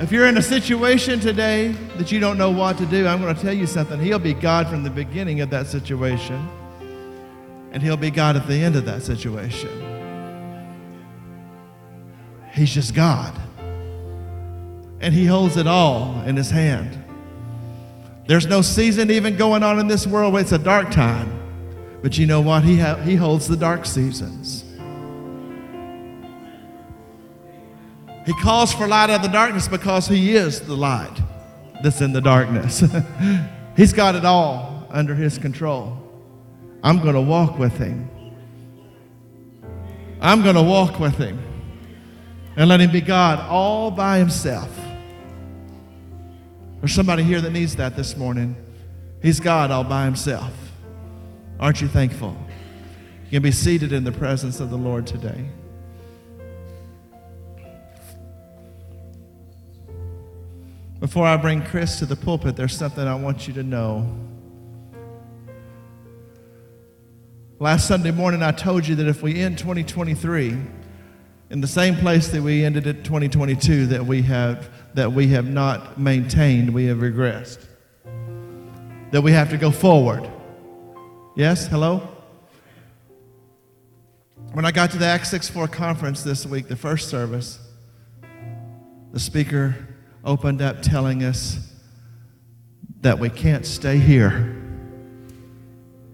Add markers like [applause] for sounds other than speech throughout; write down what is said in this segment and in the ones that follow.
If you're in a situation today that you don't know what to do, I'm going to tell you something. He'll be God from the beginning of that situation, and He'll be God at the end of that situation. He's just God. And He holds it all in His hand. There's no season even going on in this world. Where it's a dark time. But you know what? He, ha- he holds the dark seasons. He calls for light out of the darkness because He is the light that's in the darkness. [laughs] He's got it all under His control. I'm going to walk with Him. I'm going to walk with Him and let Him be God all by Himself. There's somebody here that needs that this morning. He's God all by Himself. Aren't you thankful? You can be seated in the presence of the Lord today. Before I bring Chris to the pulpit, there's something I want you to know. Last Sunday morning, I told you that if we end 2023 in the same place that we ended it 2022, that we have, that we have not maintained, we have regressed. That we have to go forward. Yes? Hello? When I got to the Acts 6-4 conference this week, the first service, the speaker opened up telling us that we can't stay here.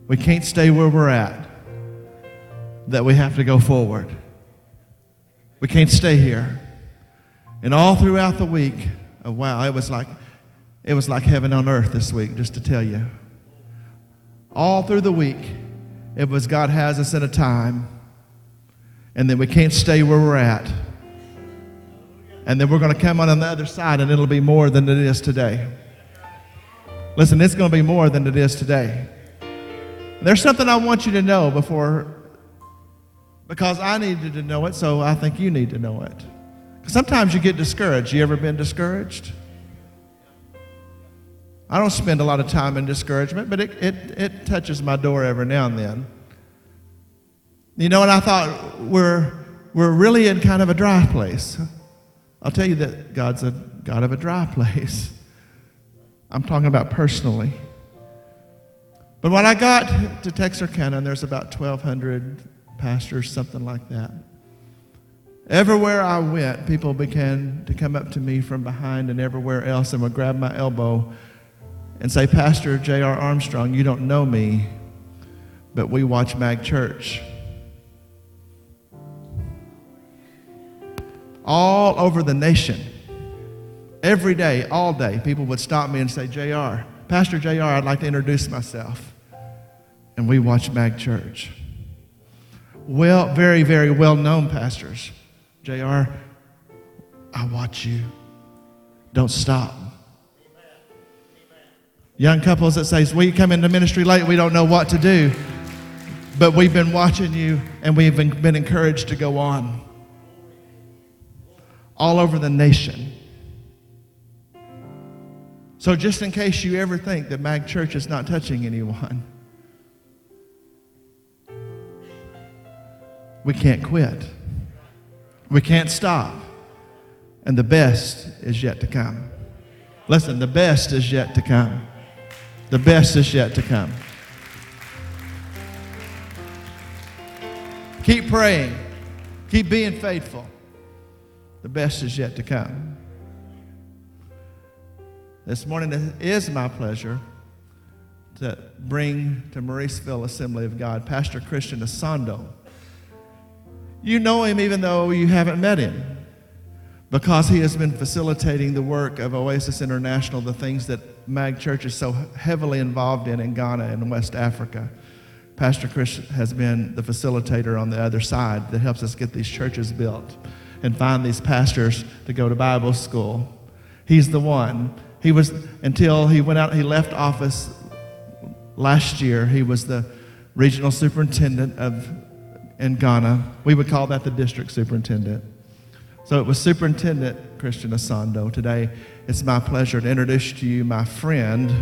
We can't stay where we're at. That we have to go forward. We can't stay here. And all throughout the week, oh wow, it was like it was like heaven on earth this week, just to tell you. All through the week, it was God has us in a time, and then we can't stay where we're at. And then we're going to come on, on the other side, and it'll be more than it is today. Listen, it's going to be more than it is today. There's something I want you to know before, because I needed to know it, so I think you need to know it. Sometimes you get discouraged. You ever been discouraged? I don't spend a lot of time in discouragement, but it, it, it touches my door every now and then. You know, and I thought we're, we're really in kind of a dry place. I'll tell you that God's a God of a dry [laughs] place. I'm talking about personally. But when I got to Texarkana, and there's about 1,200 pastors, something like that. Everywhere I went, people began to come up to me from behind and everywhere else and would grab my elbow and say, Pastor J.R. Armstrong, you don't know me, but we watch Mag Church. All over the nation, every day, all day, people would stop me and say, J.R., Pastor J.R., I'd like to introduce myself. And we watch Mag Church. Well, very, very well known pastors. J.R., I watch you. Don't stop. Young couples that says, we come into ministry late, we don't know what to do. But we've been watching you and we've been encouraged to go on. All over the nation. So just in case you ever think that Mag Church is not touching anyone, we can't quit. We can't stop. And the best is yet to come. Listen, the best is yet to come. The best is yet to come. Keep praying. Keep being faithful. The best is yet to come. This morning it is my pleasure to bring to Mauriceville Assembly of God Pastor Christian Essandoh. You know him even though you haven't met him because he has been facilitating the work of Oasis International, the things that MAG Church is so heavily involved in in Ghana and West Africa. Pastor Chris has been the facilitator on the other side that helps us get these churches built and find these pastors to go to Bible school. He's the one. He was, until he went out, he left office last year, he was the regional superintendent of, in Ghana. We would call that the district superintendent. So it was Superintendent Christian Essandoh. Today, it's my pleasure to introduce to you my friend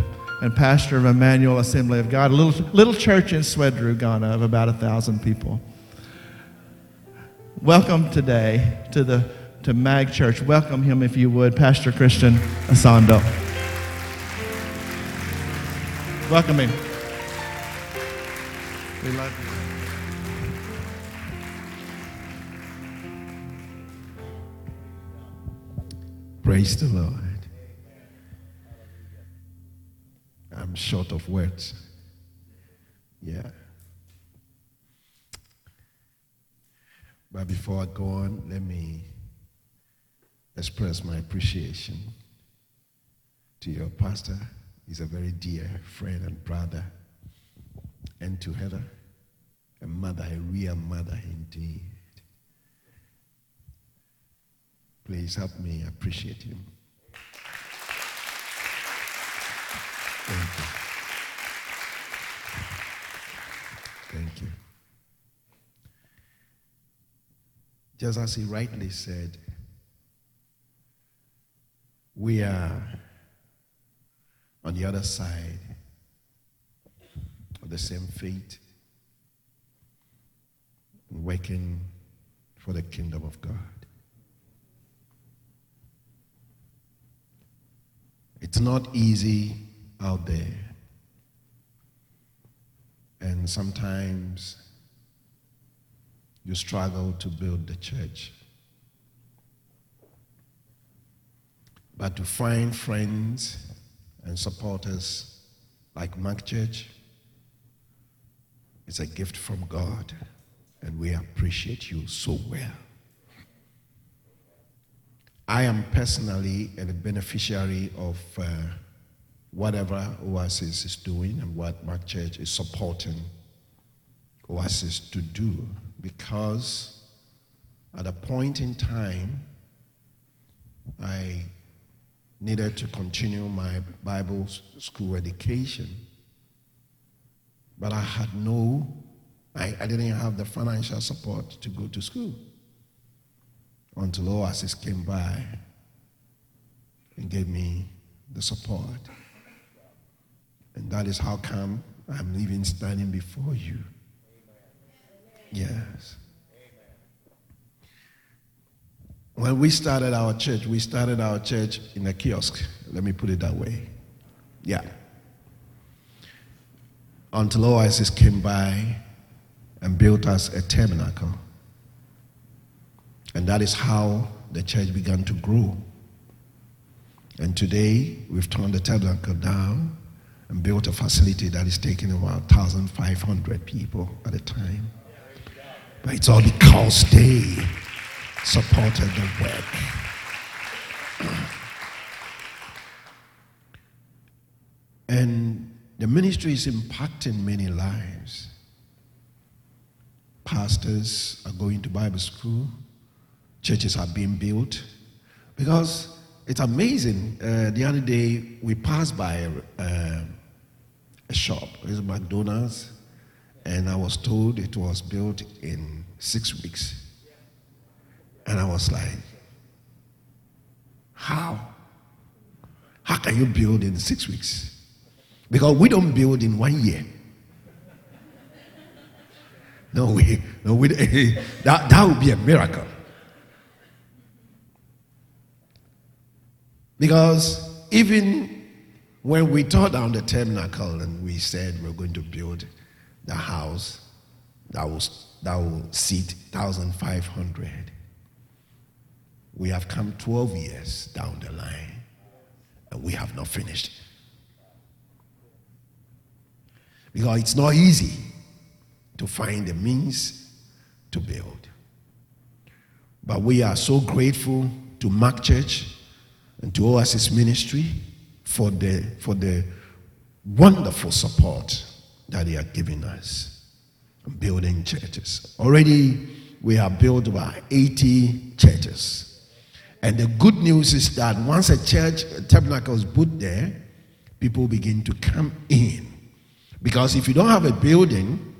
and pastor of Emmanuel Assembly of God, a little, little church in Swedru, Ghana, of about a thousand people. Welcome today to the to Mag Church. Welcome him, if you would, Pastor Christian Essandoh. Welcome him. We love you. Praise the Lord. I'm short of words. Yeah. But before I go on, let me express my appreciation to your pastor. He's a very dear friend and brother. And to Heather, a mother, a real mother indeed. Please help me appreciate him. Thank you. Thank you. Just as he rightly said, we are on the other side of the same fate, working for the kingdom of God. It's not easy out there. And sometimes you struggle to build the church. But to find friends and supporters like Mag Church is a gift from God, and we appreciate you so well. I am personally a beneficiary of uh, whatever Oasis is doing and what Mag Church is supporting Oasis to do because at a point in time, I needed to continue my Bible school education, but I had no, I, I didn't have the financial support to go to school until Oasis came by and gave me the support. And that is how come I'm even standing before you. Yes. When we started our church, we started our church in a kiosk. Let me put it that way. Yeah. Until Oasis came by and built us a tabernacle. And that is how the church began to grow. And today, we've turned the tabernacle down and built a facility that is taking about 1,500 people at a time. But it's all because they supported the work. And the ministry is impacting many lives. Pastors are going to Bible school, churches are being built. Because it's amazing. Uh, the other day, we passed by uh, a shop, it's McDonald's, and I was told it was built in six weeks. And I was like, how? How can you build in six weeks? Because we don't build in one year. No, we, no, we, [laughs] that, that would be a miracle. Because even when we tore down the tabernacle and we said we're going to build the house that will, that will seat 1,500, we have come 12 years down the line and we have not finished. Because it's not easy to find the means to build. But we are so grateful to Mag Church and to Oasis Ministry for the, for the wonderful support that they are giving us building churches. Already we have built about 80 churches. And the good news is that once a church a tabernacle is put there, people begin to come in. Because if you don't have a building,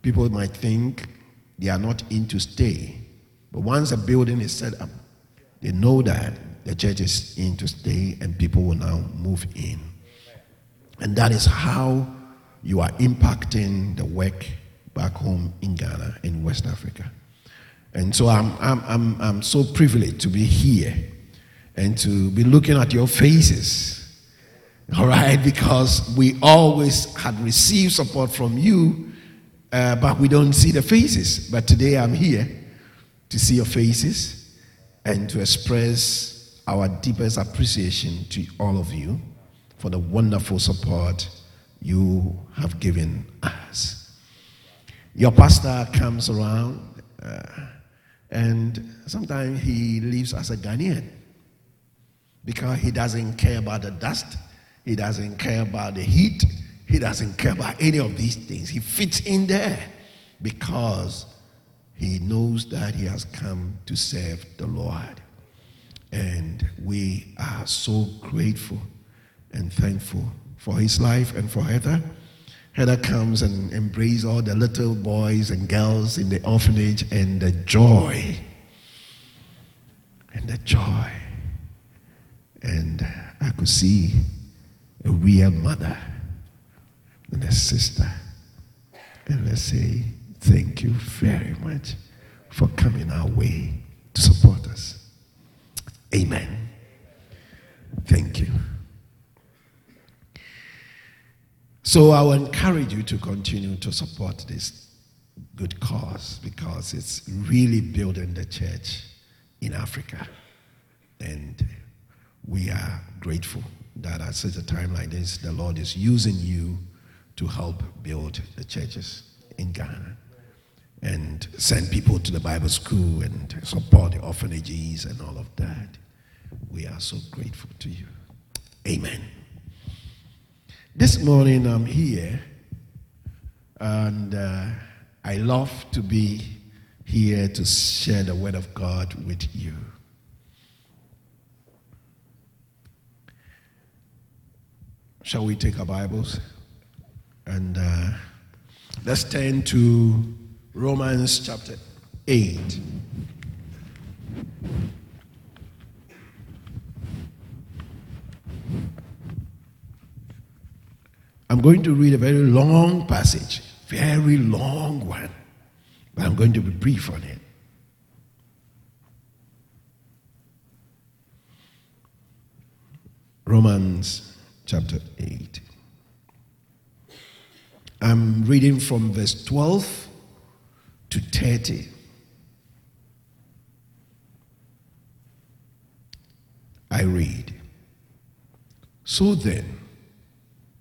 people might think they are not in to stay. But once a building is set up, they know that the church is in to stay and people will now move in. And that is how you are impacting the work back home in Ghana, in West Africa. And so I'm, I'm, I'm, I'm so privileged to be here and to be looking at your faces. [laughs] All right, because we always had received support from you, uh, but we don't see the faces. But today I'm here to see your faces and to express our deepest appreciation to all of you for the wonderful support you have given us. Your pastor comes around, uh, and sometimes he lives as a Ghanaian because he doesn't care about the dust, he doesn't care about the heat, he doesn't care about any of these things. He fits in there because he knows that he has come to serve the Lord. And we are so grateful and thankful for his life and for Heather. Heather comes and embraces all the little boys and girls in the orphanage and the joy. And the joy. And I could see a real mother and a sister. And let's say, thank you very much for coming our way to support us. Amen. Thank you. So I will encourage you to continue to support this good cause because it's really building the church in Africa. And we are grateful that at such a time like this, the Lord is using you to help build the churches in Ghana and send people to the Bible school and support the orphanages and all of that. We are so grateful to you. Amen. This morning I'm here and uh, I love to be here to share the Word of God with you. Shall we take our Bibles? And uh, let's turn to Romans chapter 8. Going to read a very long passage, very long one, but I'm going to be brief on it. Romans chapter 8. I'm reading from verse 12 to 30. I read. So then,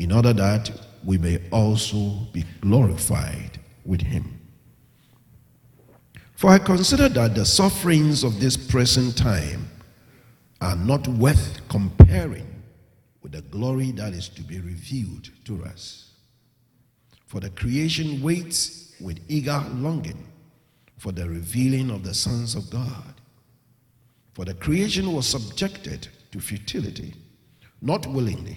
in order that we may also be glorified with him. For I consider that the sufferings of this present time are not worth comparing with the glory that is to be revealed to us. For the creation waits with eager longing for the revealing of the sons of God. For the creation was subjected to futility, not willingly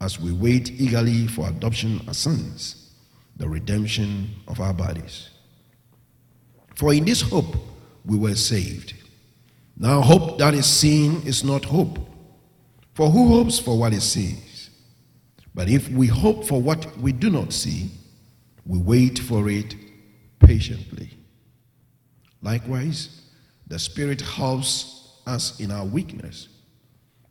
as we wait eagerly for adoption as sons, the redemption of our bodies. For in this hope we were saved. Now, hope that is seen is not hope. For who hopes for what he sees? But if we hope for what we do not see, we wait for it patiently. Likewise, the Spirit helps us in our weakness,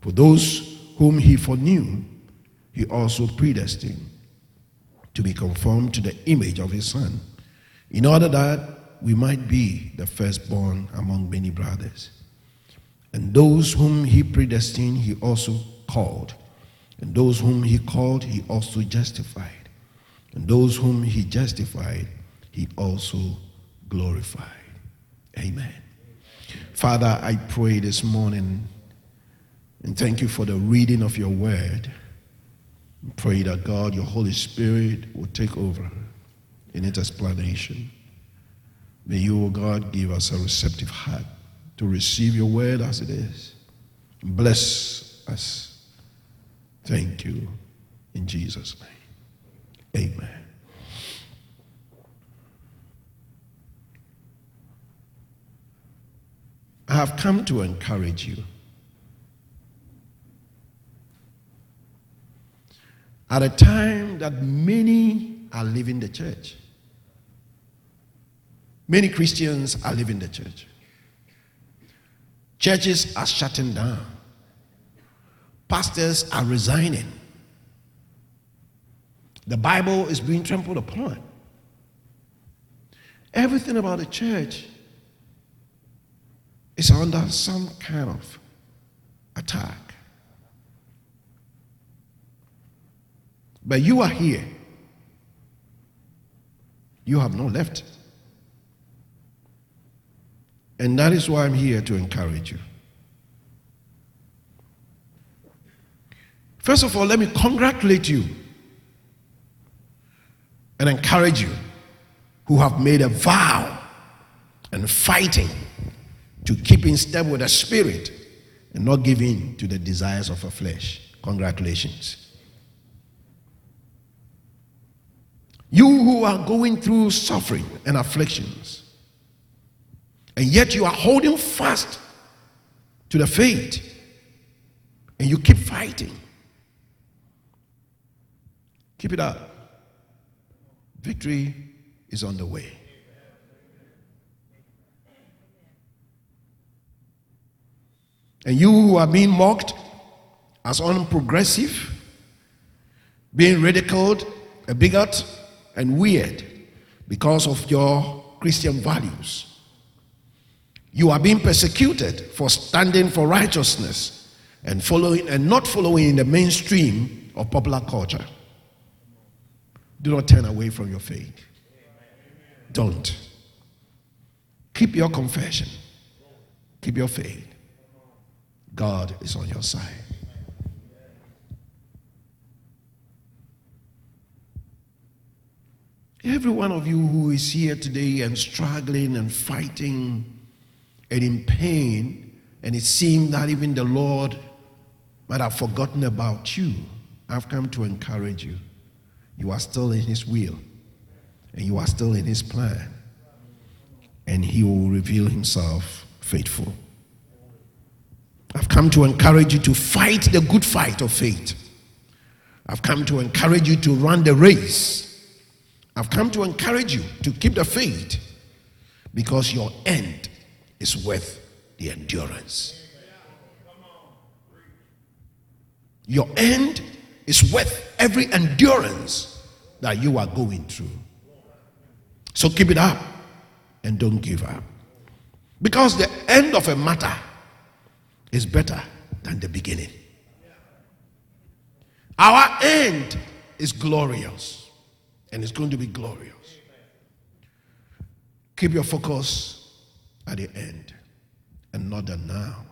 For those whom He foreknew, he also predestined to be conformed to the image of his son, in order that we might be the firstborn among many brothers. And those whom he predestined, he also called. And those whom he called, he also justified. And those whom he justified, he also glorified. Amen. Father, I pray this morning and thank you for the reading of your word. Pray that God, your Holy Spirit, will take over in its explanation. May you, O God, give us a receptive heart to receive your word as it is. Bless us. Thank you. In Jesus' name. Amen. I have come to encourage you. At a time that many are leaving the church. Many Christians are leaving the church. Churches are shutting down. Pastors are resigning. The Bible is being trampled upon. Everything about the church is under some kind of attack. But you are here. You have not left. And that is why I'm here to encourage you. First of all, let me congratulate you and encourage you who have made a vow and fighting to keep in step with the spirit and not give in to the desires of the flesh. Congratulations. You who are going through suffering and afflictions, and yet you are holding fast to the faith, and you keep fighting. Keep it up. Victory is on the way. And you who are being mocked as unprogressive, being ridiculed, a bigot, and weird because of your Christian values. You are being persecuted for standing for righteousness and following and not following in the mainstream of popular culture. Do not turn away from your faith. Don't. Keep your confession. Keep your faith. God is on your side. Every one of you who is here today and struggling and fighting and in pain, and it seems that even the Lord might have forgotten about you, I've come to encourage you. You are still in His will, and you are still in His plan, and He will reveal Himself faithful. I've come to encourage you to fight the good fight of faith. I've come to encourage you to run the race I've come to encourage you to keep the faith because your end is worth the endurance. Your end is worth every endurance that you are going through. So keep it up and don't give up. Because the end of a matter is better than the beginning. Our end is glorious and it's going to be glorious. Keep your focus at the end and not the now.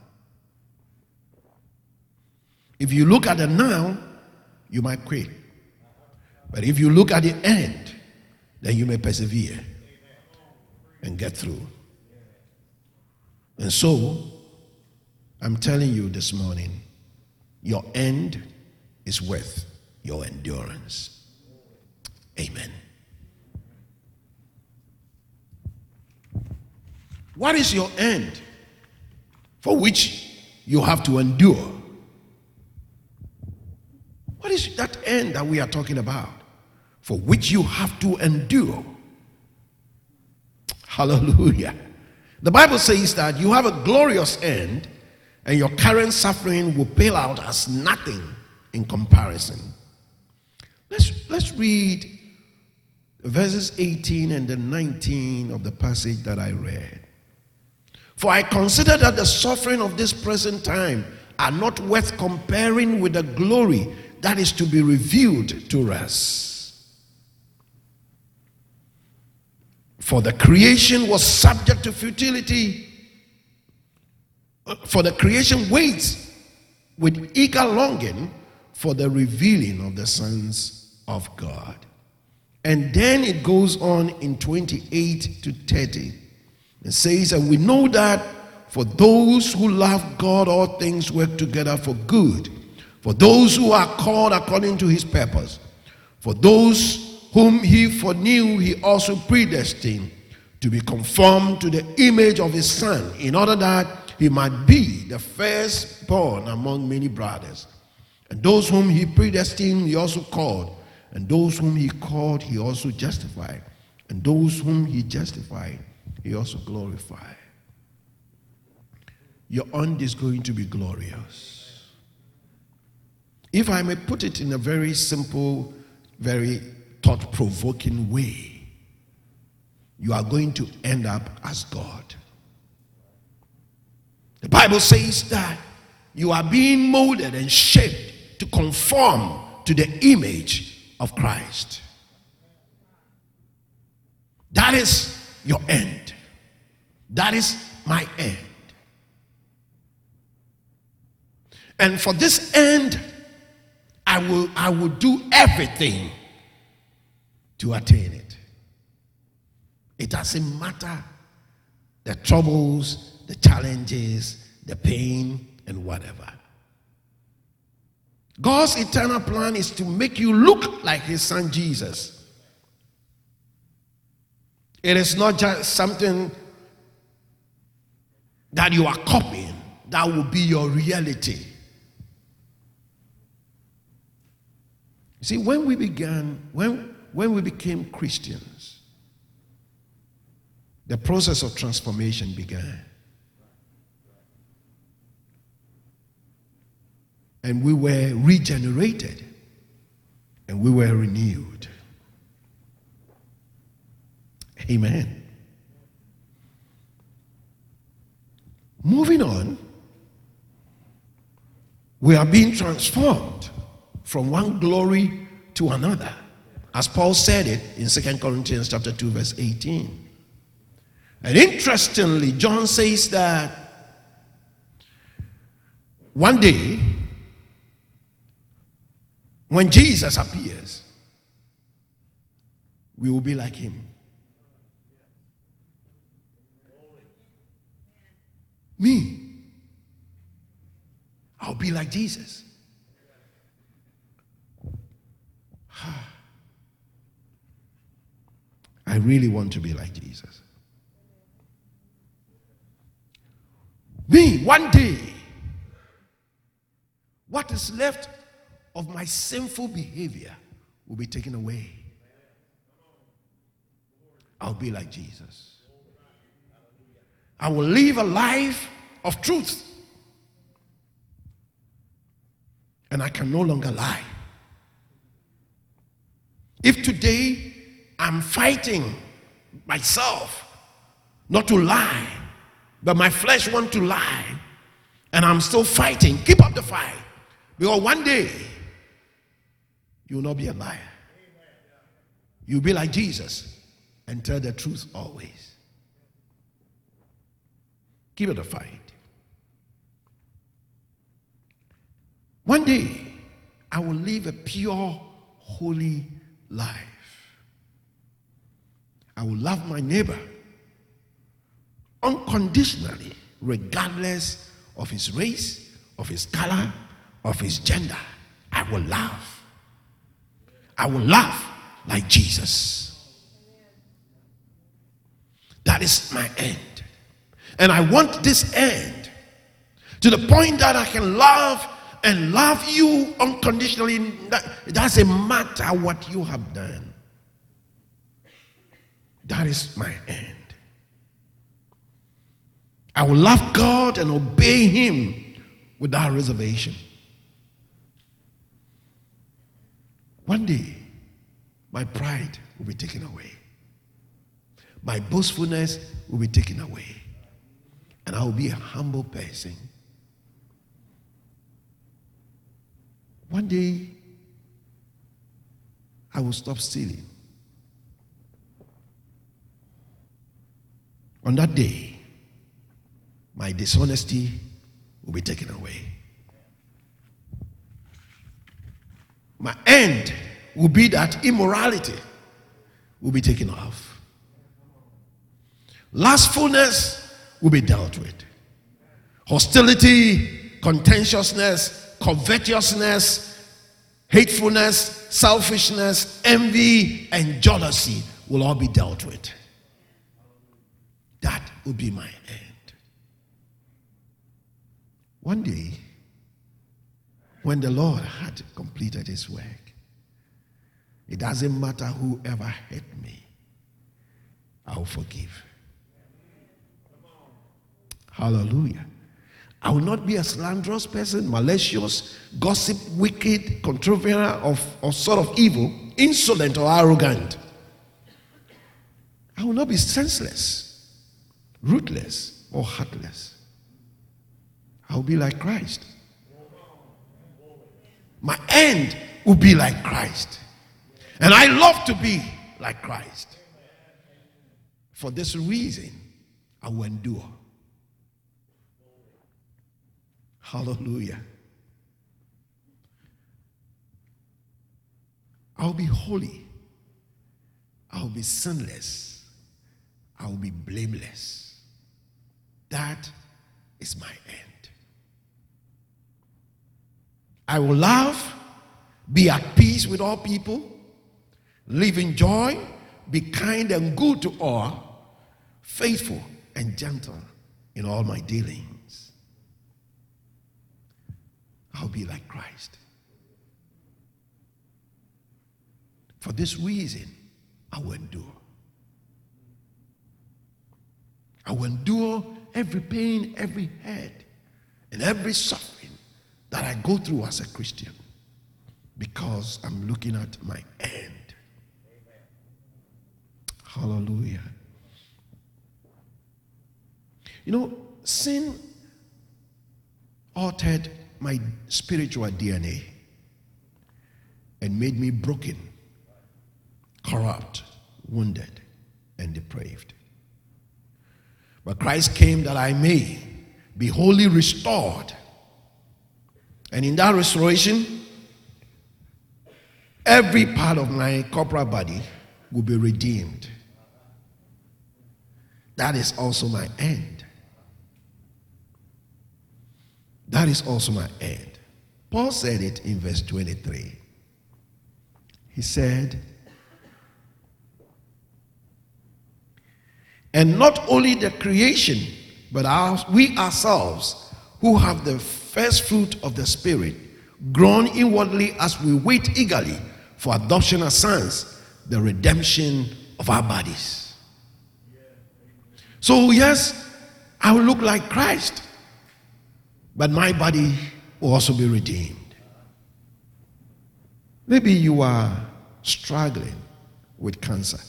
If you look at the now, you might quit. But if you look at the end, then you may persevere and get through. And so, I'm telling you this morning, your end is worth your endurance. Amen. What is your end for which you have to endure? What is that end that we are talking about for which you have to endure? [laughs] Hallelujah. The Bible says that you have a glorious end and your current suffering will pale out as nothing in comparison. Let's, let's read verses 18 and then 19 of the passage that I read. For I consider that the suffering of this present time are not worth comparing with the glory that is to be revealed to us. For the creation was subject to futility. Uh, for the creation waits with eager longing for the revealing of the sons of God. And then it goes on in 28 to 30. It says, And we know that for those who love God, all things work together for good for those who are called according to his purpose, for those whom he foreknew, he also predestined to be conformed to the image of his son, in order that he might be the firstborn among many brothers. And those whom he predestined, he also called. And those whom he called, he also justified. And those whom he justified, he also glorified. Your end is going to be glorious. If I may put it in a very simple, very thought provoking way, you are going to end up as God. The Bible says that you are being molded and shaped to conform to the image of Christ. That is your end. That is my end. And for this end, I will, I will do everything to attain it. It doesn't matter the troubles, the challenges, the pain, and whatever. God's eternal plan is to make you look like his son Jesus. It is not just something that you are copying, that will be your reality. see, when we began, when, when we became Christians, the process of transformation began. And we were regenerated and we were renewed. Amen. Moving on, we are being transformed from one glory to another. As Paul said it in 2 Corinthians chapter 2 verse 18. And interestingly, John says that one day when Jesus appears, we will be like him. Me, I'll be like Jesus. [sighs] I really want to be like Jesus. Me, one day, what is left of my sinful behavior will be taken away. I'll be like Jesus. I will live a life of truth. And I can no longer lie. If today I'm fighting myself not to lie, but my flesh want to lie, and I'm still fighting, keep up the fight. Because one day you will not be a liar. You'll be like Jesus and tell the truth always. Give it a fight. One day, I will live a pure, holy life. I will love my neighbor unconditionally, regardless of his race, of his color, of his gender. I will love. I will love like Jesus. That is my end. And I want this end to the point that I can love and love you unconditionally. It doesn't matter what you have done. That is my end. I will love God and obey Him without reservation. One day, my pride will be taken away, my boastfulness will be taken away, and I will be a humble person. One day, I will stop stealing. On that day, my dishonesty will be taken away. My end will be that immorality will be taken off. Lustfulness will be dealt with. Hostility, contentiousness, covetousness, hatefulness, selfishness, envy, and jealousy will all be dealt with. That will be my end. One day, when the Lord had completed his work, it doesn't matter whoever hurt me, I'll forgive. Hallelujah. I will not be a slanderous person, malicious, gossip, wicked, controversial, of, or sort of evil, insolent, or arrogant. I will not be senseless, ruthless, or heartless. I will be like Christ. My end will be like Christ. And I love to be like Christ. For this reason, I will endure. Hallelujah. I'll be holy. I'll be sinless. I'll be blameless. That is my end. I will love, be at peace with all people, live in joy, be kind and good to all, faithful and gentle in all my dealings. I'll be like Christ. For this reason, I will endure. I will endure every pain, every hurt, and every suffering that I go through as a Christian because I'm looking at my end. Hallelujah. You know, sin altered my spiritual DNA and made me broken, corrupt, wounded, and depraved. But Christ came that I may be wholly restored. And in that restoration, every part of my corporal body will be redeemed. That is also my end. That is also my end. Paul said it in verse 23. He said, And not only the creation, but our, we ourselves who have the first fruit of the Spirit, groan inwardly as we wait eagerly for adoption as sons, the redemption of our bodies. So, yes, I will look like Christ, but my body will also be redeemed. Maybe you are struggling with cancer.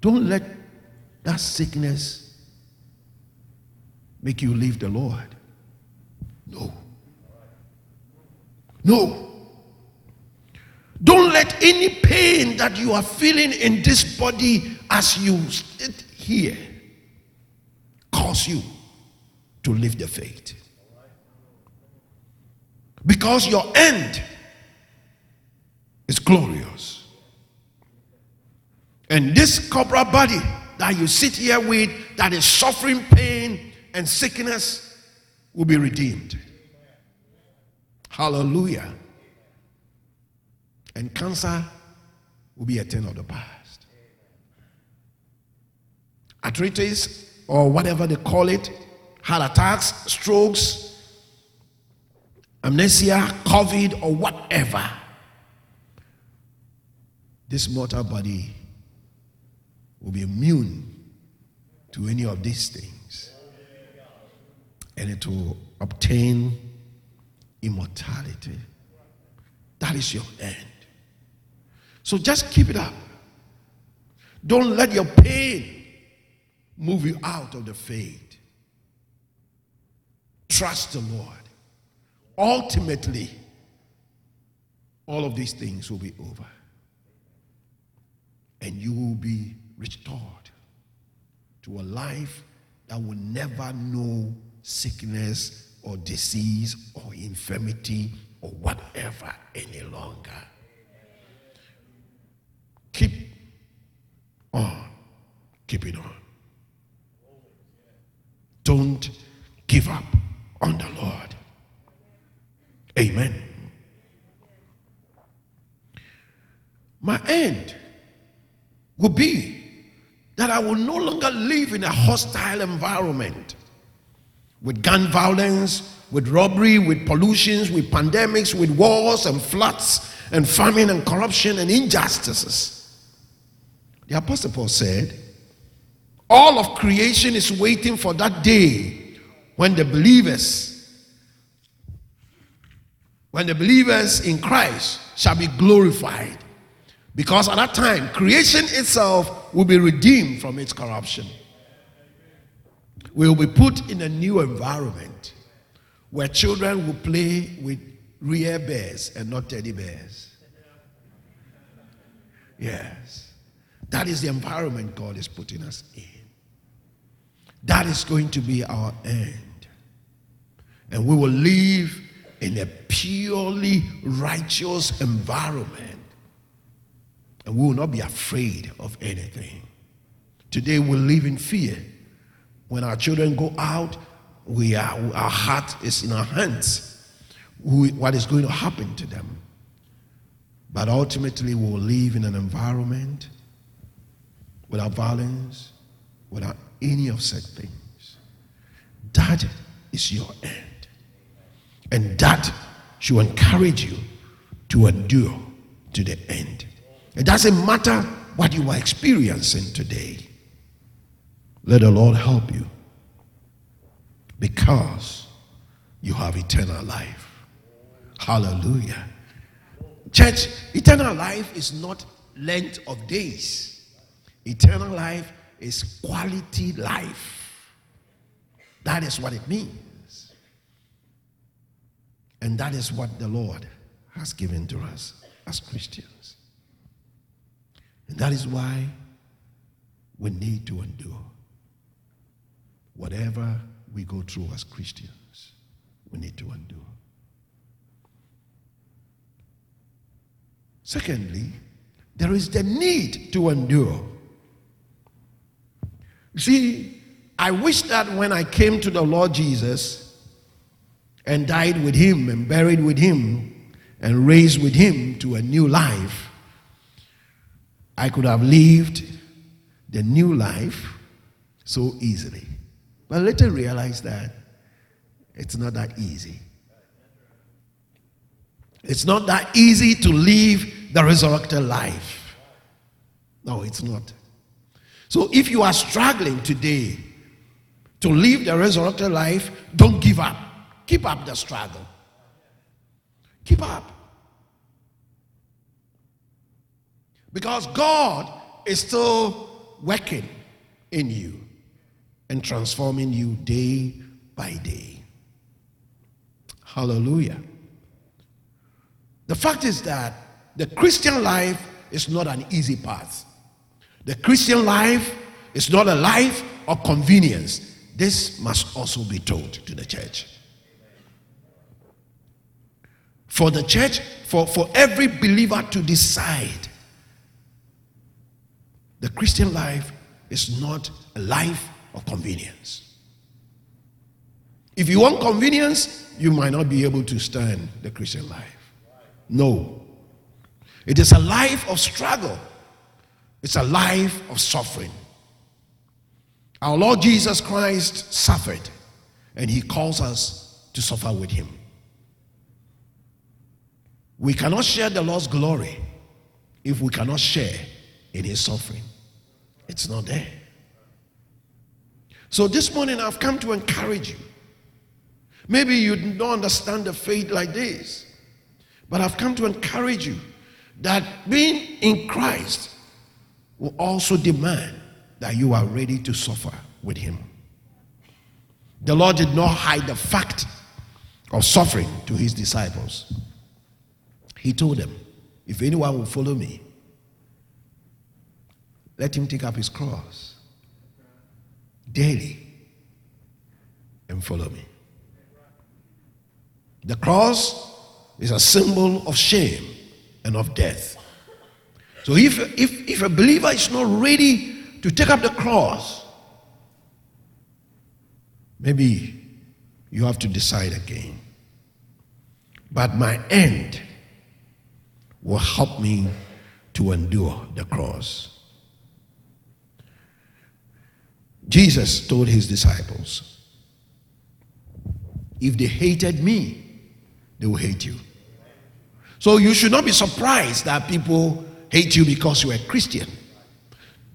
Don't let that sickness make you leave the Lord. No. No. Don't let any pain that you are feeling in this body as you sit here cause you to leave the faith. Because your end is glorious. And this corporal body that you sit here with, that is suffering pain and sickness, will be redeemed. Hallelujah. And cancer will be a thing of the past. Arthritis, or whatever they call it, heart attacks, strokes, amnesia, COVID, or whatever. This mortal body will be immune to any of these things. And it will obtain immortality. That is your end. So just keep it up. Don't let your pain move you out of the faith. Trust the Lord. Ultimately, all of these things will be over. And you will be restored to a life that will never know sickness or disease or infirmity or whatever any longer. Keep on keeping on. Don't give up on the Lord. Amen. My end will be that I will no longer live in a hostile environment with gun violence, with robbery, with pollutions, with pandemics, with wars and floods and famine and corruption and injustices. The Apostle Paul said, All of creation is waiting for that day when the believers, when the believers in Christ shall be glorified. Because at that time, creation itself will be redeemed from its corruption. We will be put in a new environment where children will play with real bears and not teddy bears. Yes. That is the environment God is putting us in. That is going to be our end. And we will live in a purely righteous environment. And we will not be afraid of anything. Today we live in fear. When our children go out, we are, our heart is in our hands. We, what is going to happen to them? But ultimately, we will live in an environment without violence, without any of such things. That is your end. And that should encourage you to endure to the end. It doesn't matter what you are experiencing today. Let the Lord help you because you have eternal life. Hallelujah. Church, eternal life is not length of days. Eternal life is quality life. That is what it means. And that is what the Lord has given to us as Christians. And that is why we need to endure. Whatever we go through as Christians, we need to endure. Secondly, there is the need to endure. See, I wish that when I came to the Lord Jesus and died with him and buried with him and raised with him to a new life, I could have lived the new life so easily. But later realized that it's not that easy. It's not that easy to live the resurrected life. No, it's not. So if you are struggling today to live the resurrected life, don't give up. Keep up the struggle. Keep up. Because God is still working in you and transforming you day by day. Hallelujah. The fact is that the Christian life is not an easy path. The Christian life is not a life of convenience. this must also be told to the church. For the church, for, for every believer to decide the Christian life is not a life of convenience. If you want convenience, you might not be able to stand the Christian life. No. It is a life of struggle, it's a life of suffering. Our Lord Jesus Christ suffered, and He calls us to suffer with Him. We cannot share the Lord's glory if we cannot share in His suffering. It's not there. So this morning I've come to encourage you. Maybe you don't understand the faith like this, but I've come to encourage you that being in Christ will also demand that you are ready to suffer with Him. The Lord did not hide the fact of suffering to His disciples. He told them, If anyone will follow me, let him take up his cross daily and follow me. The cross is a symbol of shame and of death. So if, if, if a believer is not ready to take up the cross, maybe you have to decide again. But my end will help me to endure the cross. Jesus told his disciples, If they hated me, they will hate you. So you should not be surprised that people hate you because you are a Christian.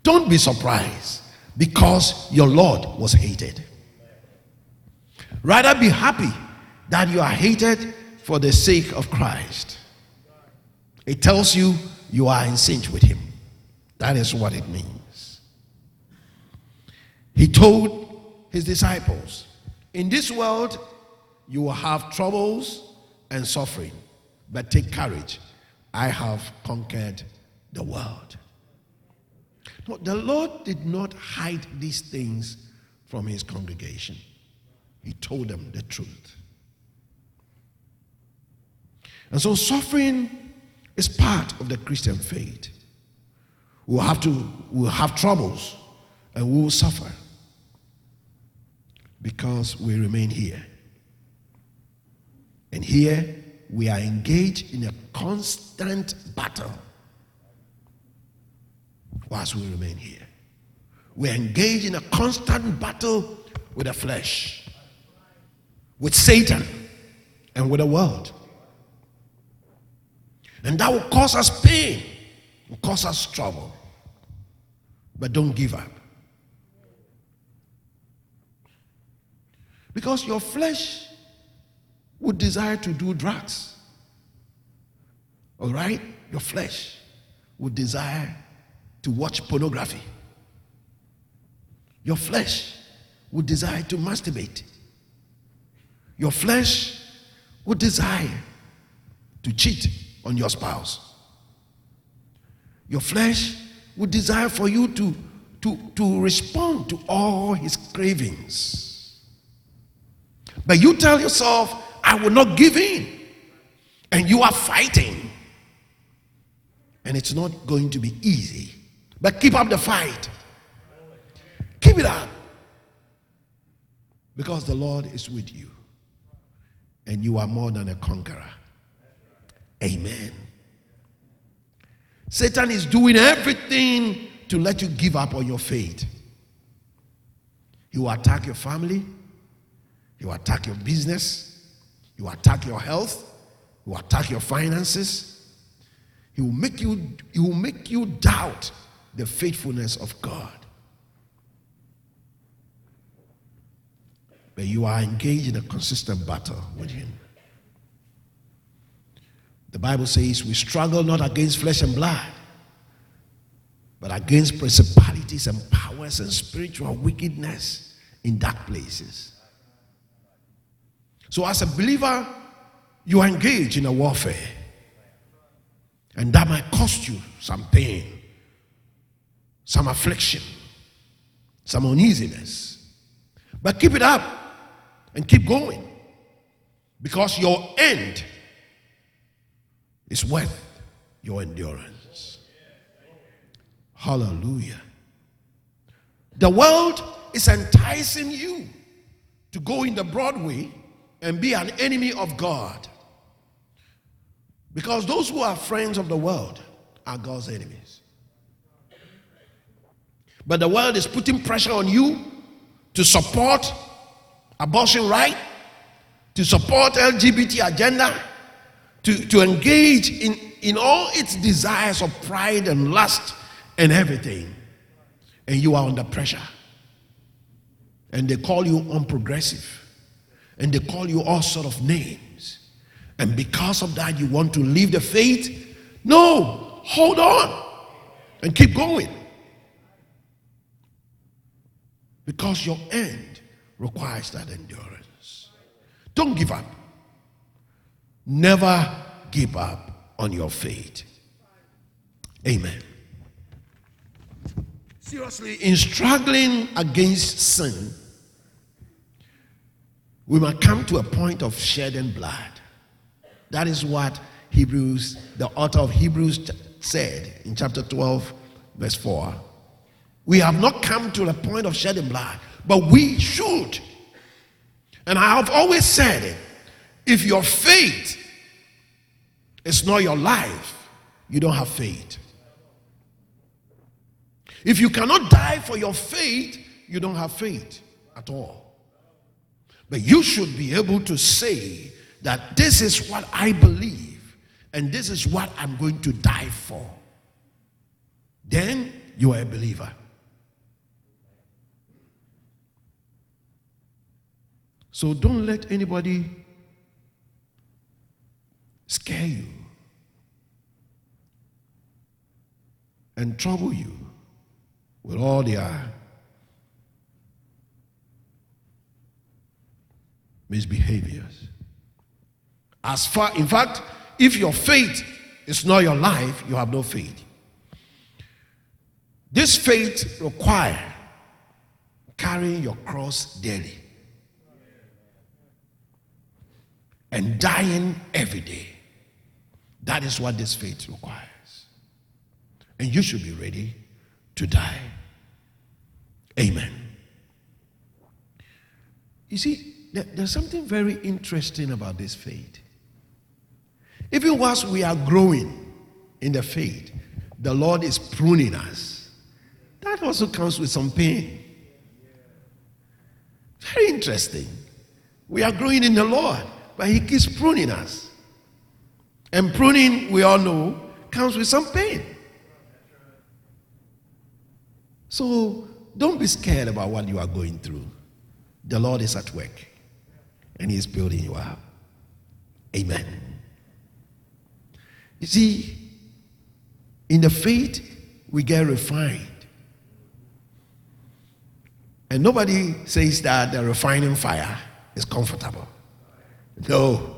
Don't be surprised because your Lord was hated. Rather be happy that you are hated for the sake of Christ. It tells you you are in sync with Him. That is what it means. He told his disciples, In this world, you will have troubles and suffering, but take courage. I have conquered the world. But the Lord did not hide these things from his congregation, He told them the truth. And so, suffering is part of the Christian faith. We'll have to, we'll have troubles and we will suffer because we remain here. And here we are engaged in a constant battle whilst we remain here. We are engaged in a constant battle with the flesh, with Satan, and with the world. And that will cause us pain, will cause us trouble. But don't give up. Because your flesh would desire to do drugs. All right? Your flesh would desire to watch pornography. Your flesh would desire to masturbate. Your flesh would desire to cheat on your spouse. Your flesh would desire for you to, to, to respond to all his cravings. But you tell yourself, I will not give in. And you are fighting. And it's not going to be easy. But keep up the fight. Keep it up. Because the Lord is with you. And you are more than a conqueror. Amen. Satan is doing everything to let you give up on your faith. He will attack your family. You attack your business. You attack your health. You attack your finances. He will make you, he will make you doubt the faithfulness of God. But you are engaged in a consistent battle with Him. The Bible says we struggle not against flesh and blood, but against principalities and powers and spiritual wickedness in dark places. So, as a believer, you engage in a warfare. And that might cost you some pain, some affliction, some uneasiness. But keep it up and keep going because your end is worth your endurance. Hallelujah. The world is enticing you to go in the broad way and be an enemy of God. Because those who are friends of the world are God's enemies. But the world is putting pressure on you to support abortion right, to support LGBT agenda, to, to engage in, in all its desires of pride and lust and everything. And you are under pressure. And they call you unprogressive. And they call you all sort of names. And because of that, you want to leave the faith? No, hold on and keep going. Because your end requires that endurance. Don't give up. Never give up on your faith. Amen. Seriously, in struggling against sin, we must come to a point of shedding blood. That is what Hebrews, the author of Hebrews said in chapter 12, verse 4. We have not come to the point of shedding blood, but we should. And I have always said it if your faith is not your life, you don't have faith. If you cannot die for your faith, you don't have faith at all. But you should be able to say that this is what I believe and this is what I'm going to die for. Then you are a believer. So don't let anybody scare you and trouble you with all their misbehaviors. As far, in fact, if your faith is not your life, you have no faith. This faith requires carrying your cross daily. and dying every day. That is what this faith requires. And you should be ready to die. Amen. You see, there's something very interesting about this faith. Even whilst we are growing in the faith, the Lord is pruning us. That also comes with some pain. Very interesting. We are growing in the Lord. But he keeps pruning us. And pruning, we all know, comes with some pain. So don't be scared about what you are going through. The Lord is at work and He is building you up. Amen. You see, in the faith, we get refined. And nobody says that the refining fire is comfortable. No.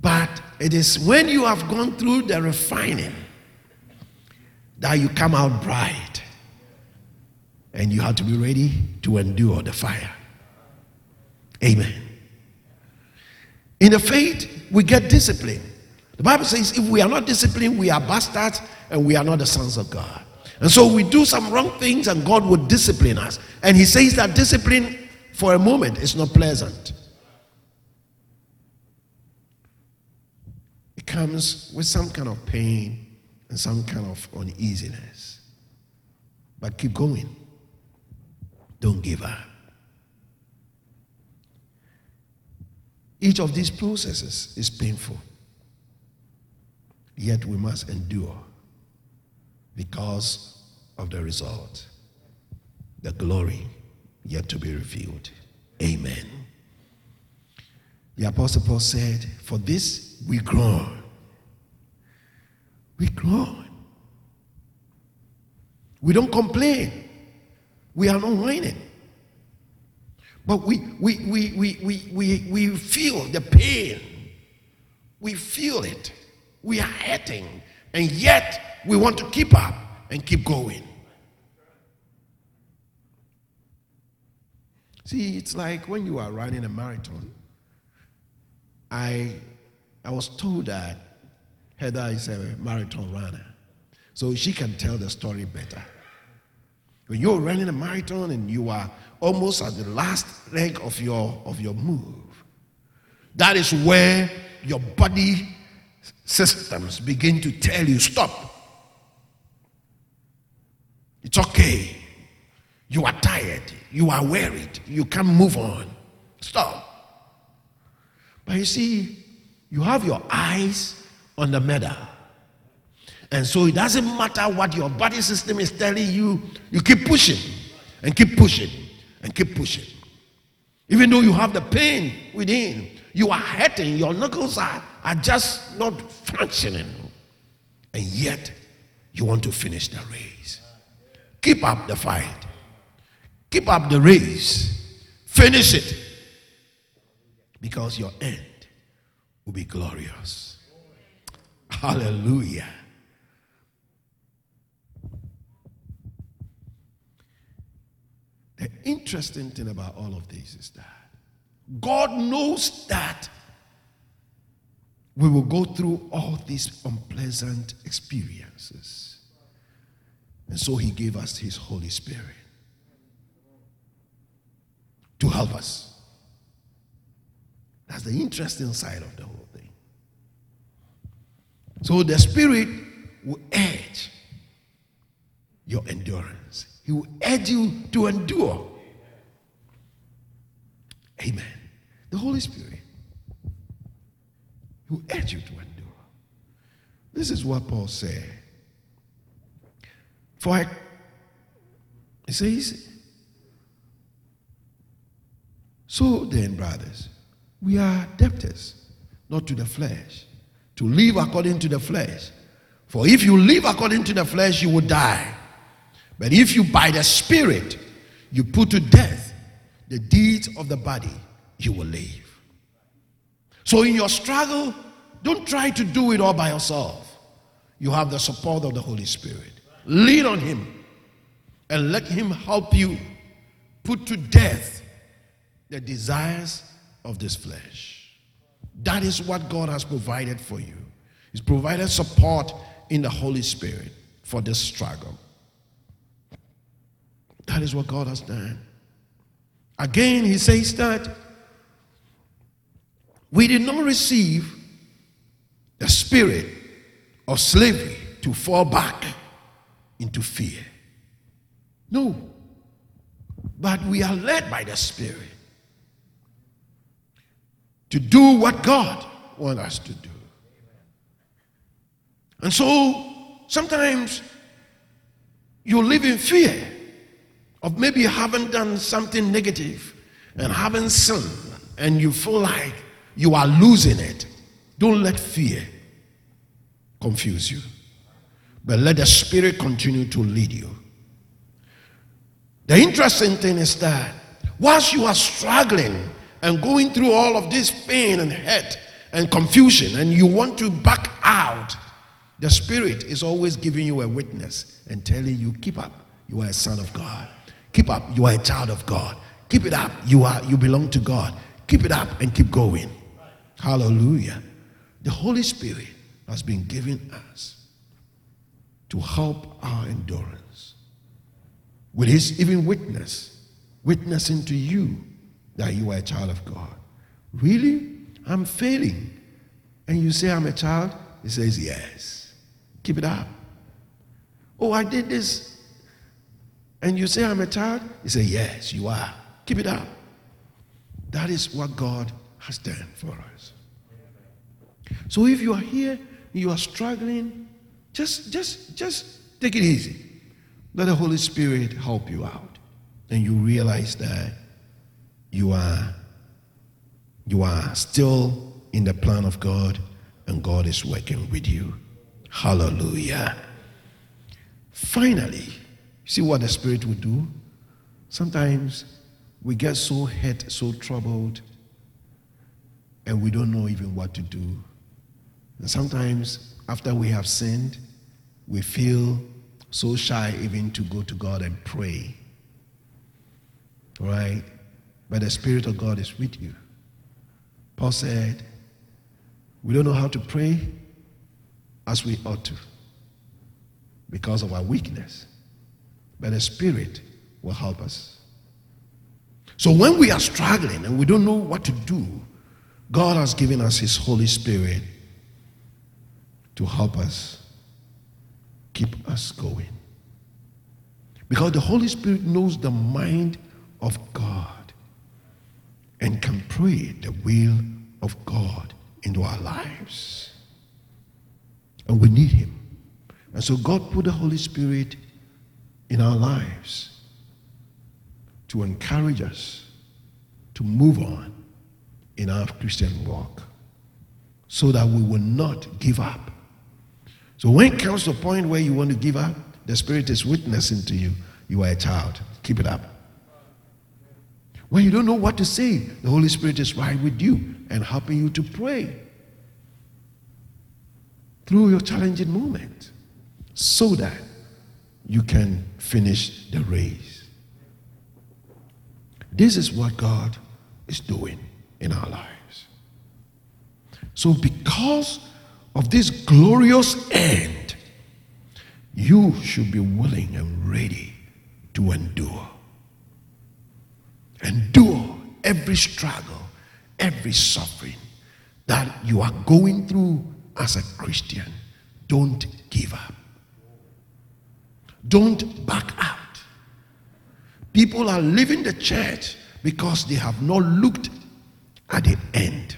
But it is when you have gone through the refining that you come out bright. And you have to be ready to endure the fire. Amen. In the faith, we get discipline. The Bible says if we are not disciplined, we are bastards and we are not the sons of God. And so we do some wrong things and God will discipline us. And He says that discipline for a moment is not pleasant. It comes with some kind of pain and some kind of uneasiness. But keep going. Don't give up. Each of these processes is painful, yet we must endure because of the result, the glory yet to be revealed. Amen. The Apostle Paul said, For this we groan. We groan. We don't complain. We are not whining. But we, we, we, we, we, we, we feel the pain. We feel it. We are hurting. And yet we want to keep up and keep going. See, it's like when you are running a marathon. I, I was told that Heather is a marathon runner, so she can tell the story better. When you're running a marathon and you are almost at the last leg of your, of your move, that is where your body systems begin to tell you stop. It's okay. You are tired. You are worried. You can't move on. Stop. But you see, you have your eyes on the medal. And so it doesn't matter what your body system is telling you, you keep pushing and keep pushing and keep pushing. Even though you have the pain within, you are hurting, your knuckles are, are just not functioning. And yet, you want to finish the race. Keep up the fight, keep up the race, finish it, because your end will be glorious. Hallelujah. The interesting thing about all of this is that God knows that we will go through all these unpleasant experiences. And so He gave us His Holy Spirit to help us. That's the interesting side of the whole thing. So the Spirit will urge your endurance. He will urge you to endure. Amen. The Holy Spirit He will urge you to endure. This is what Paul said. For I, he says, so then, brothers, we are debtors, not to the flesh, to live according to the flesh. For if you live according to the flesh, you will die. But if you by the Spirit you put to death the deeds of the body, you will live. So in your struggle, don't try to do it all by yourself. You have the support of the Holy Spirit. Lean on Him and let Him help you put to death the desires of this flesh. That is what God has provided for you. He's provided support in the Holy Spirit for this struggle. That is what God has done. Again, he says that we did not receive the spirit of slavery to fall back into fear. No. But we are led by the Spirit to do what God wants us to do. And so sometimes you live in fear of maybe having done something negative and having sinned, and you feel like you are losing it. Don't let fear confuse you, but let the Spirit continue to lead you. The interesting thing is that whilst you are struggling and going through all of this pain and hurt and confusion, and you want to back out, the Spirit is always giving you a witness and telling you, keep up. You are a son of God. Keep up. You are a child of God. Keep it up. You are you belong to God. Keep it up and keep going. Hallelujah. The Holy Spirit has been given us to help our endurance. With his even witness, witnessing to you that you are a child of God. Really? I'm failing. And you say I'm a child? He says, Yes. Keep it up. Oh, I did this and you say, I'm a child, He say, Yes, you are. Keep it up. That is what God has done for us. So if you are here, you are struggling, just just just take it easy. Let the Holy Spirit help you out. And you realize that you are you are still in the plan of God and God is working with you. Hallelujah. Finally, See what the Spirit will do? Sometimes we get so hurt, so troubled, and we don't know even what to do. And sometimes, after we have sinned, we feel so shy even to go to God and pray. Right? but the Spirit of God is with you. Paul said, We don't know how to pray as we ought to because of our weakness, but the Spirit will help us. So when we are struggling and we don't know what to do, God has given us His Holy Spirit to help us keep us going. Because the Holy Spirit knows the mind of God and can pray the will of God into our lives. And we need Him. And so God put the Holy Spirit in our lives to encourage us to move on in our Christian walk so that we will not give up. So when it comes to a point where you want to give up, the Spirit is witnessing to you. You are a child. Keep it up. When you don't know what to say, the Holy Spirit is right with you and helping you to pray through your challenging moment so that you can finish the race. This is what God is doing in our lives. So, because of this glorious end, you should be willing and ready to endure. Endure every struggle, every suffering that you are going through as a Christian. Don't give up. Don't back out. People are leaving the church because they have not looked at the end.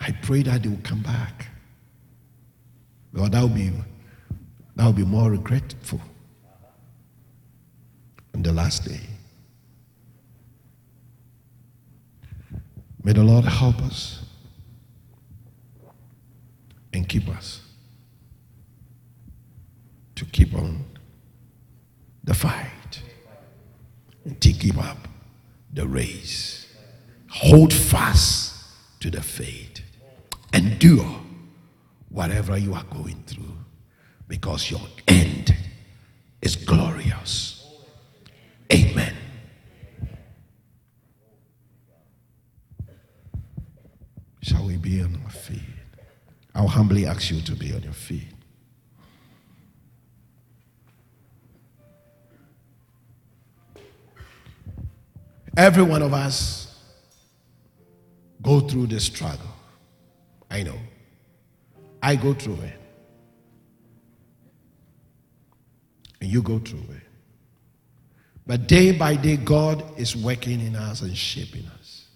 I pray that they will come back. Well, that will be that will be more regretful on the last day. May the Lord help us and keep us to keep on the fight and to keep up the race. Hold fast to the faith. Endure whatever you are going through because your end is glorious. Amen. Shall we be on our feet? I'll humbly ask you to be on your feet. Every one of us go through this struggle. I know. I go through it. And you go through it. But day by day, God is working in us and shaping us.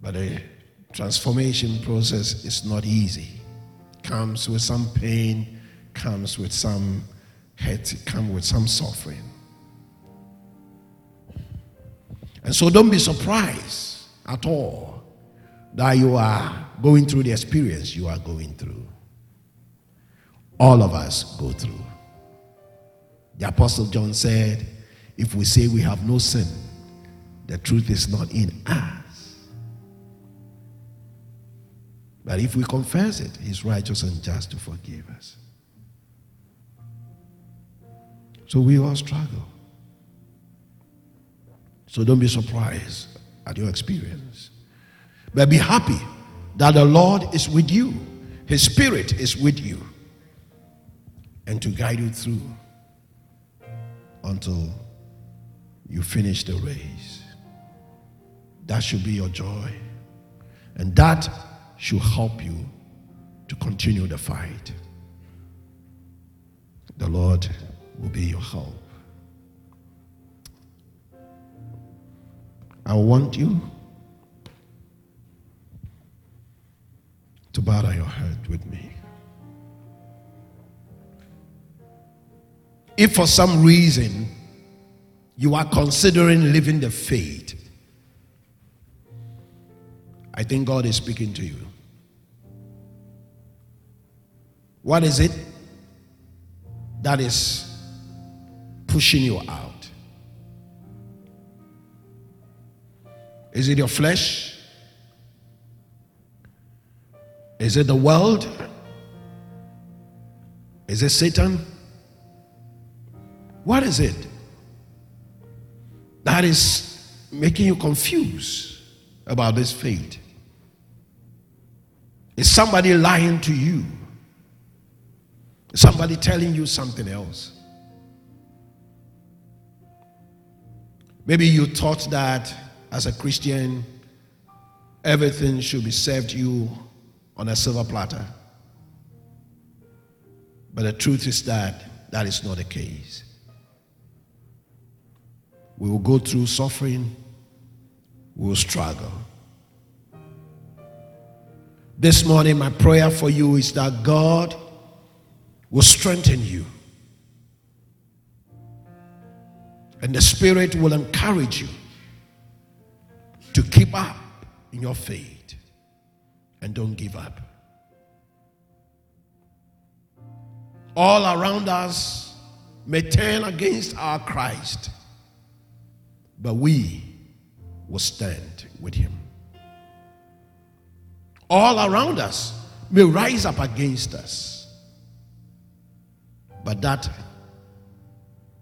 But the transformation process is not easy. Comes with some pain, comes with some hurt, comes with some suffering. And so don't be surprised at all that you are going through the experience you are going through. All of us go through. The Apostle John said, If we say we have no sin, the truth is not in us. But if we confess it, He's righteous and just to forgive us. So we all struggle. So don't be surprised at your experience. But be happy that the Lord is with you, His Spirit is with you, and to guide you through until you finish the race. That should be your joy. And that should help you to continue the fight. The Lord will be your help. I want you to bow your head with me. If for some reason you are considering living the faith, I think God is speaking to you. What is it that is pushing you out? Is it your flesh? Is it the world? Is it Satan? What is it that is making you confused about this faith? Is somebody lying to you? Is somebody telling you something else? Maybe you thought that as a Christian, everything should be served you on a silver platter. But the truth is that that is not the case. We will go through suffering, we will struggle. This morning, my prayer for you is that God will strengthen you. And the Spirit will encourage you to keep up in your faith and don't give up. All around us may turn against our Christ, but we will stand with him. All around us may rise up against us, but that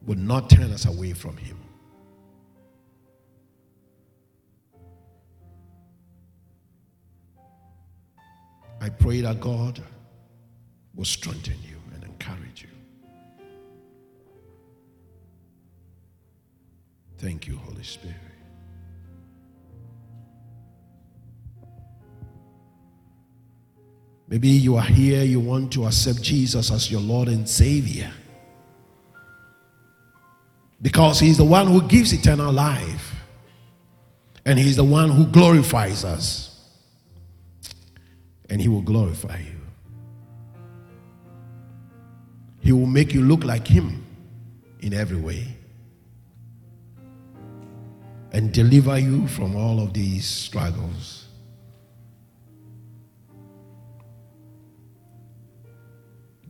will not turn us away from him. I pray that God will strengthen you and encourage you. Thank you, Holy Spirit. Maybe you are here, you want to accept Jesus as your Lord and Savior. Because He's the one who gives eternal life, and He's the one who glorifies us and He will glorify you. He will make you look like Him in every way and deliver you from all of these struggles.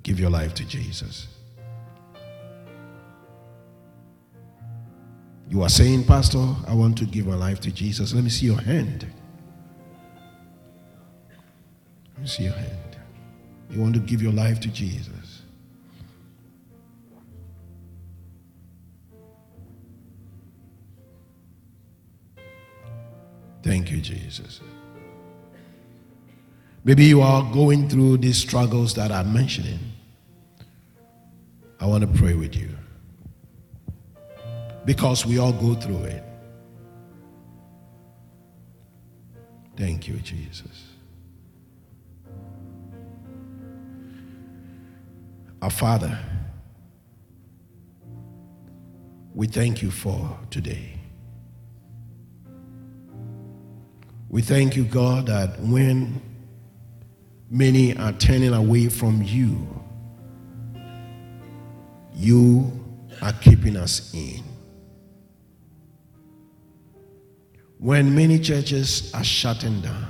Give your life to Jesus. You are saying, Pastor, I want to give my life to Jesus. Let me see your hand. Me see your hand. You want to give your life to Jesus. Thank you, Jesus. Maybe you are going through these struggles that I'm mentioning. I want to pray with you because we all go through it. Thank you, Jesus. Our Father, we thank you for today. We thank you, God, that when many are turning away from you, you are keeping us in. When many churches are shutting down,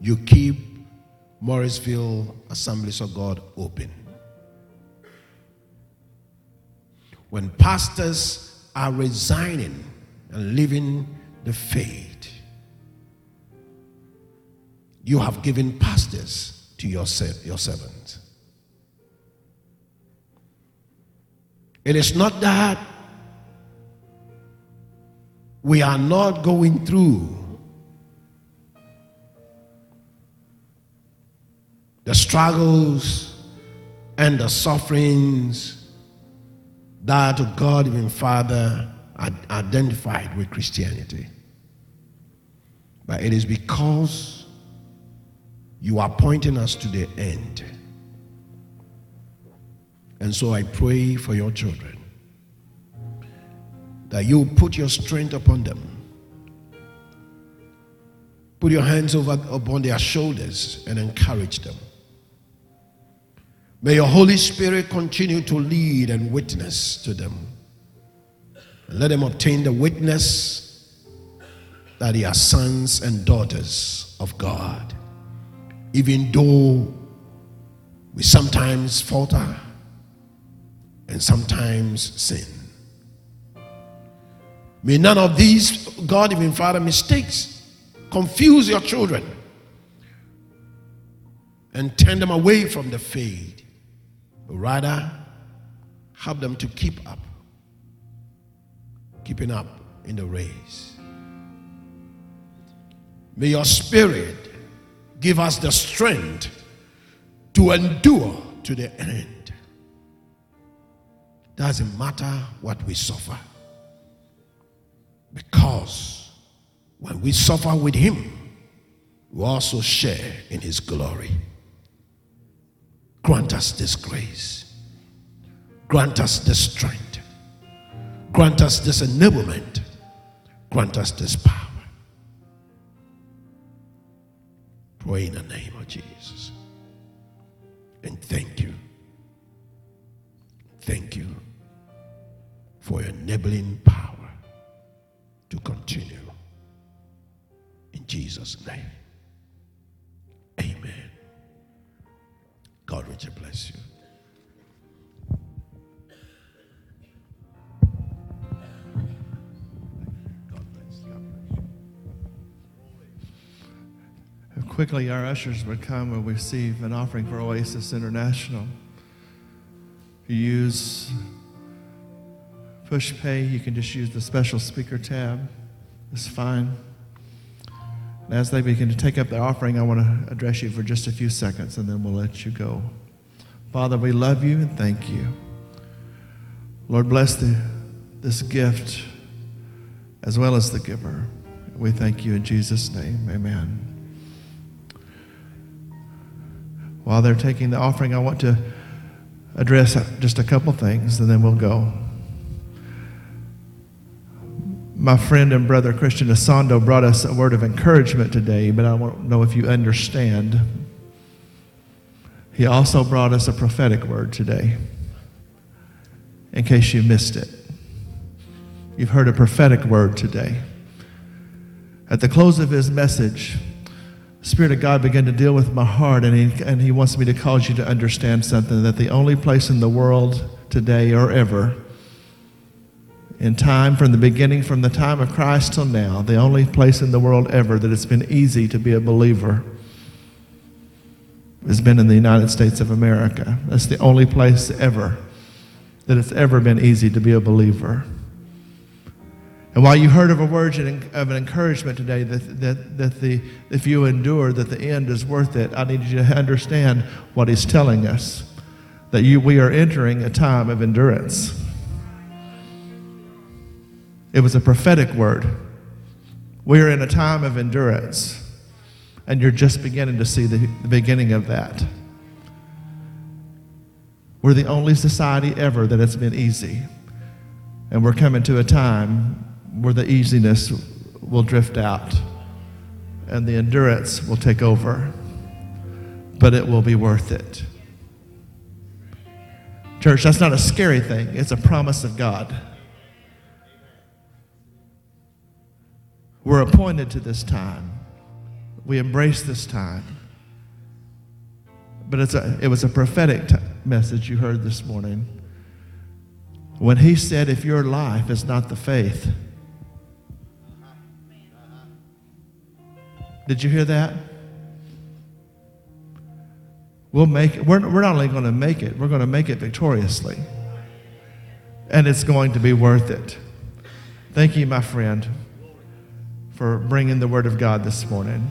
you keep Mauriceville Assemblies of God open. When pastors are resigning and leaving the faith, you have given pastors to your, your servants. It is not that we are not going through the struggles and the sufferings that God even Father identified with Christianity. But it is because you are pointing us to the end. And so I pray for your children that you put your strength upon them. Put your hands over upon their shoulders and encourage them. May your Holy Spirit continue to lead and witness to them. And let them obtain the witness that they are sons and daughters of God. Even though we sometimes falter and sometimes sin. May none of these, God, even Father, mistakes confuse your children and turn them away from the faith but rather Help them to keep up, keeping up in the race. May your spirit give us the strength to endure to the end. Doesn't matter what we suffer. Because when we suffer with Him, we also share in His glory. Grant us this grace. Grant us this strength. Grant us this enablement. Grant us this power. Pray in the name of Jesus. And thank you. Thank you for enabling power to continue. In Jesus' name. Amen. God richly bless you. Bless. You. Quickly our ushers would come and receive an offering for Oasis International. You use Pushpay, you can just use the special speaker tab. It's fine. As they begin to take up their offering, I want to address you for just a few seconds and then we'll let you go. Father, we love you and thank you. Lord, bless the, this gift as well as the giver. We thank you in Jesus' name. Amen. While they're taking the offering, I want to address just a couple things and then we'll go. My friend and brother Christian Essandoh brought us a word of encouragement today, but I don't know if you understand. He also brought us a prophetic word today, in case you missed it. You've heard a prophetic word today. At the close of his message, the Spirit of God began to deal with my heart, and he, and he wants me to cause you to understand something that the only place in the world today or ever, in time from the beginning, from the time of Christ till now, the only place in the world ever that it's been easy to be a believer has been in the United States of America. That's the only place ever that it's ever been easy to be a believer. And while you heard of a word of an encouragement today that, that, that the, if you endure, that the end is worth it, I need you to understand what he's telling us. That you, we are entering a time of endurance. It was a prophetic word. We are in a time of endurance, and you're just beginning to see the, the beginning of that. We're the only society ever that it's been easy. And we're coming to a time where the easiness will drift out and the endurance will take over. But it will be worth it. Church, that's not a scary thing, it's a promise of God. We're appointed to this time. We embrace this time. But it's a, it was a prophetic t- message you heard this morning. When he said, if your life is not the faith, did you hear that? We'll make it. We're, we're not only going to make it, we're going to make it victoriously. And it's going to be worth it. Thank you, my friend for bringing the Word of God this morning.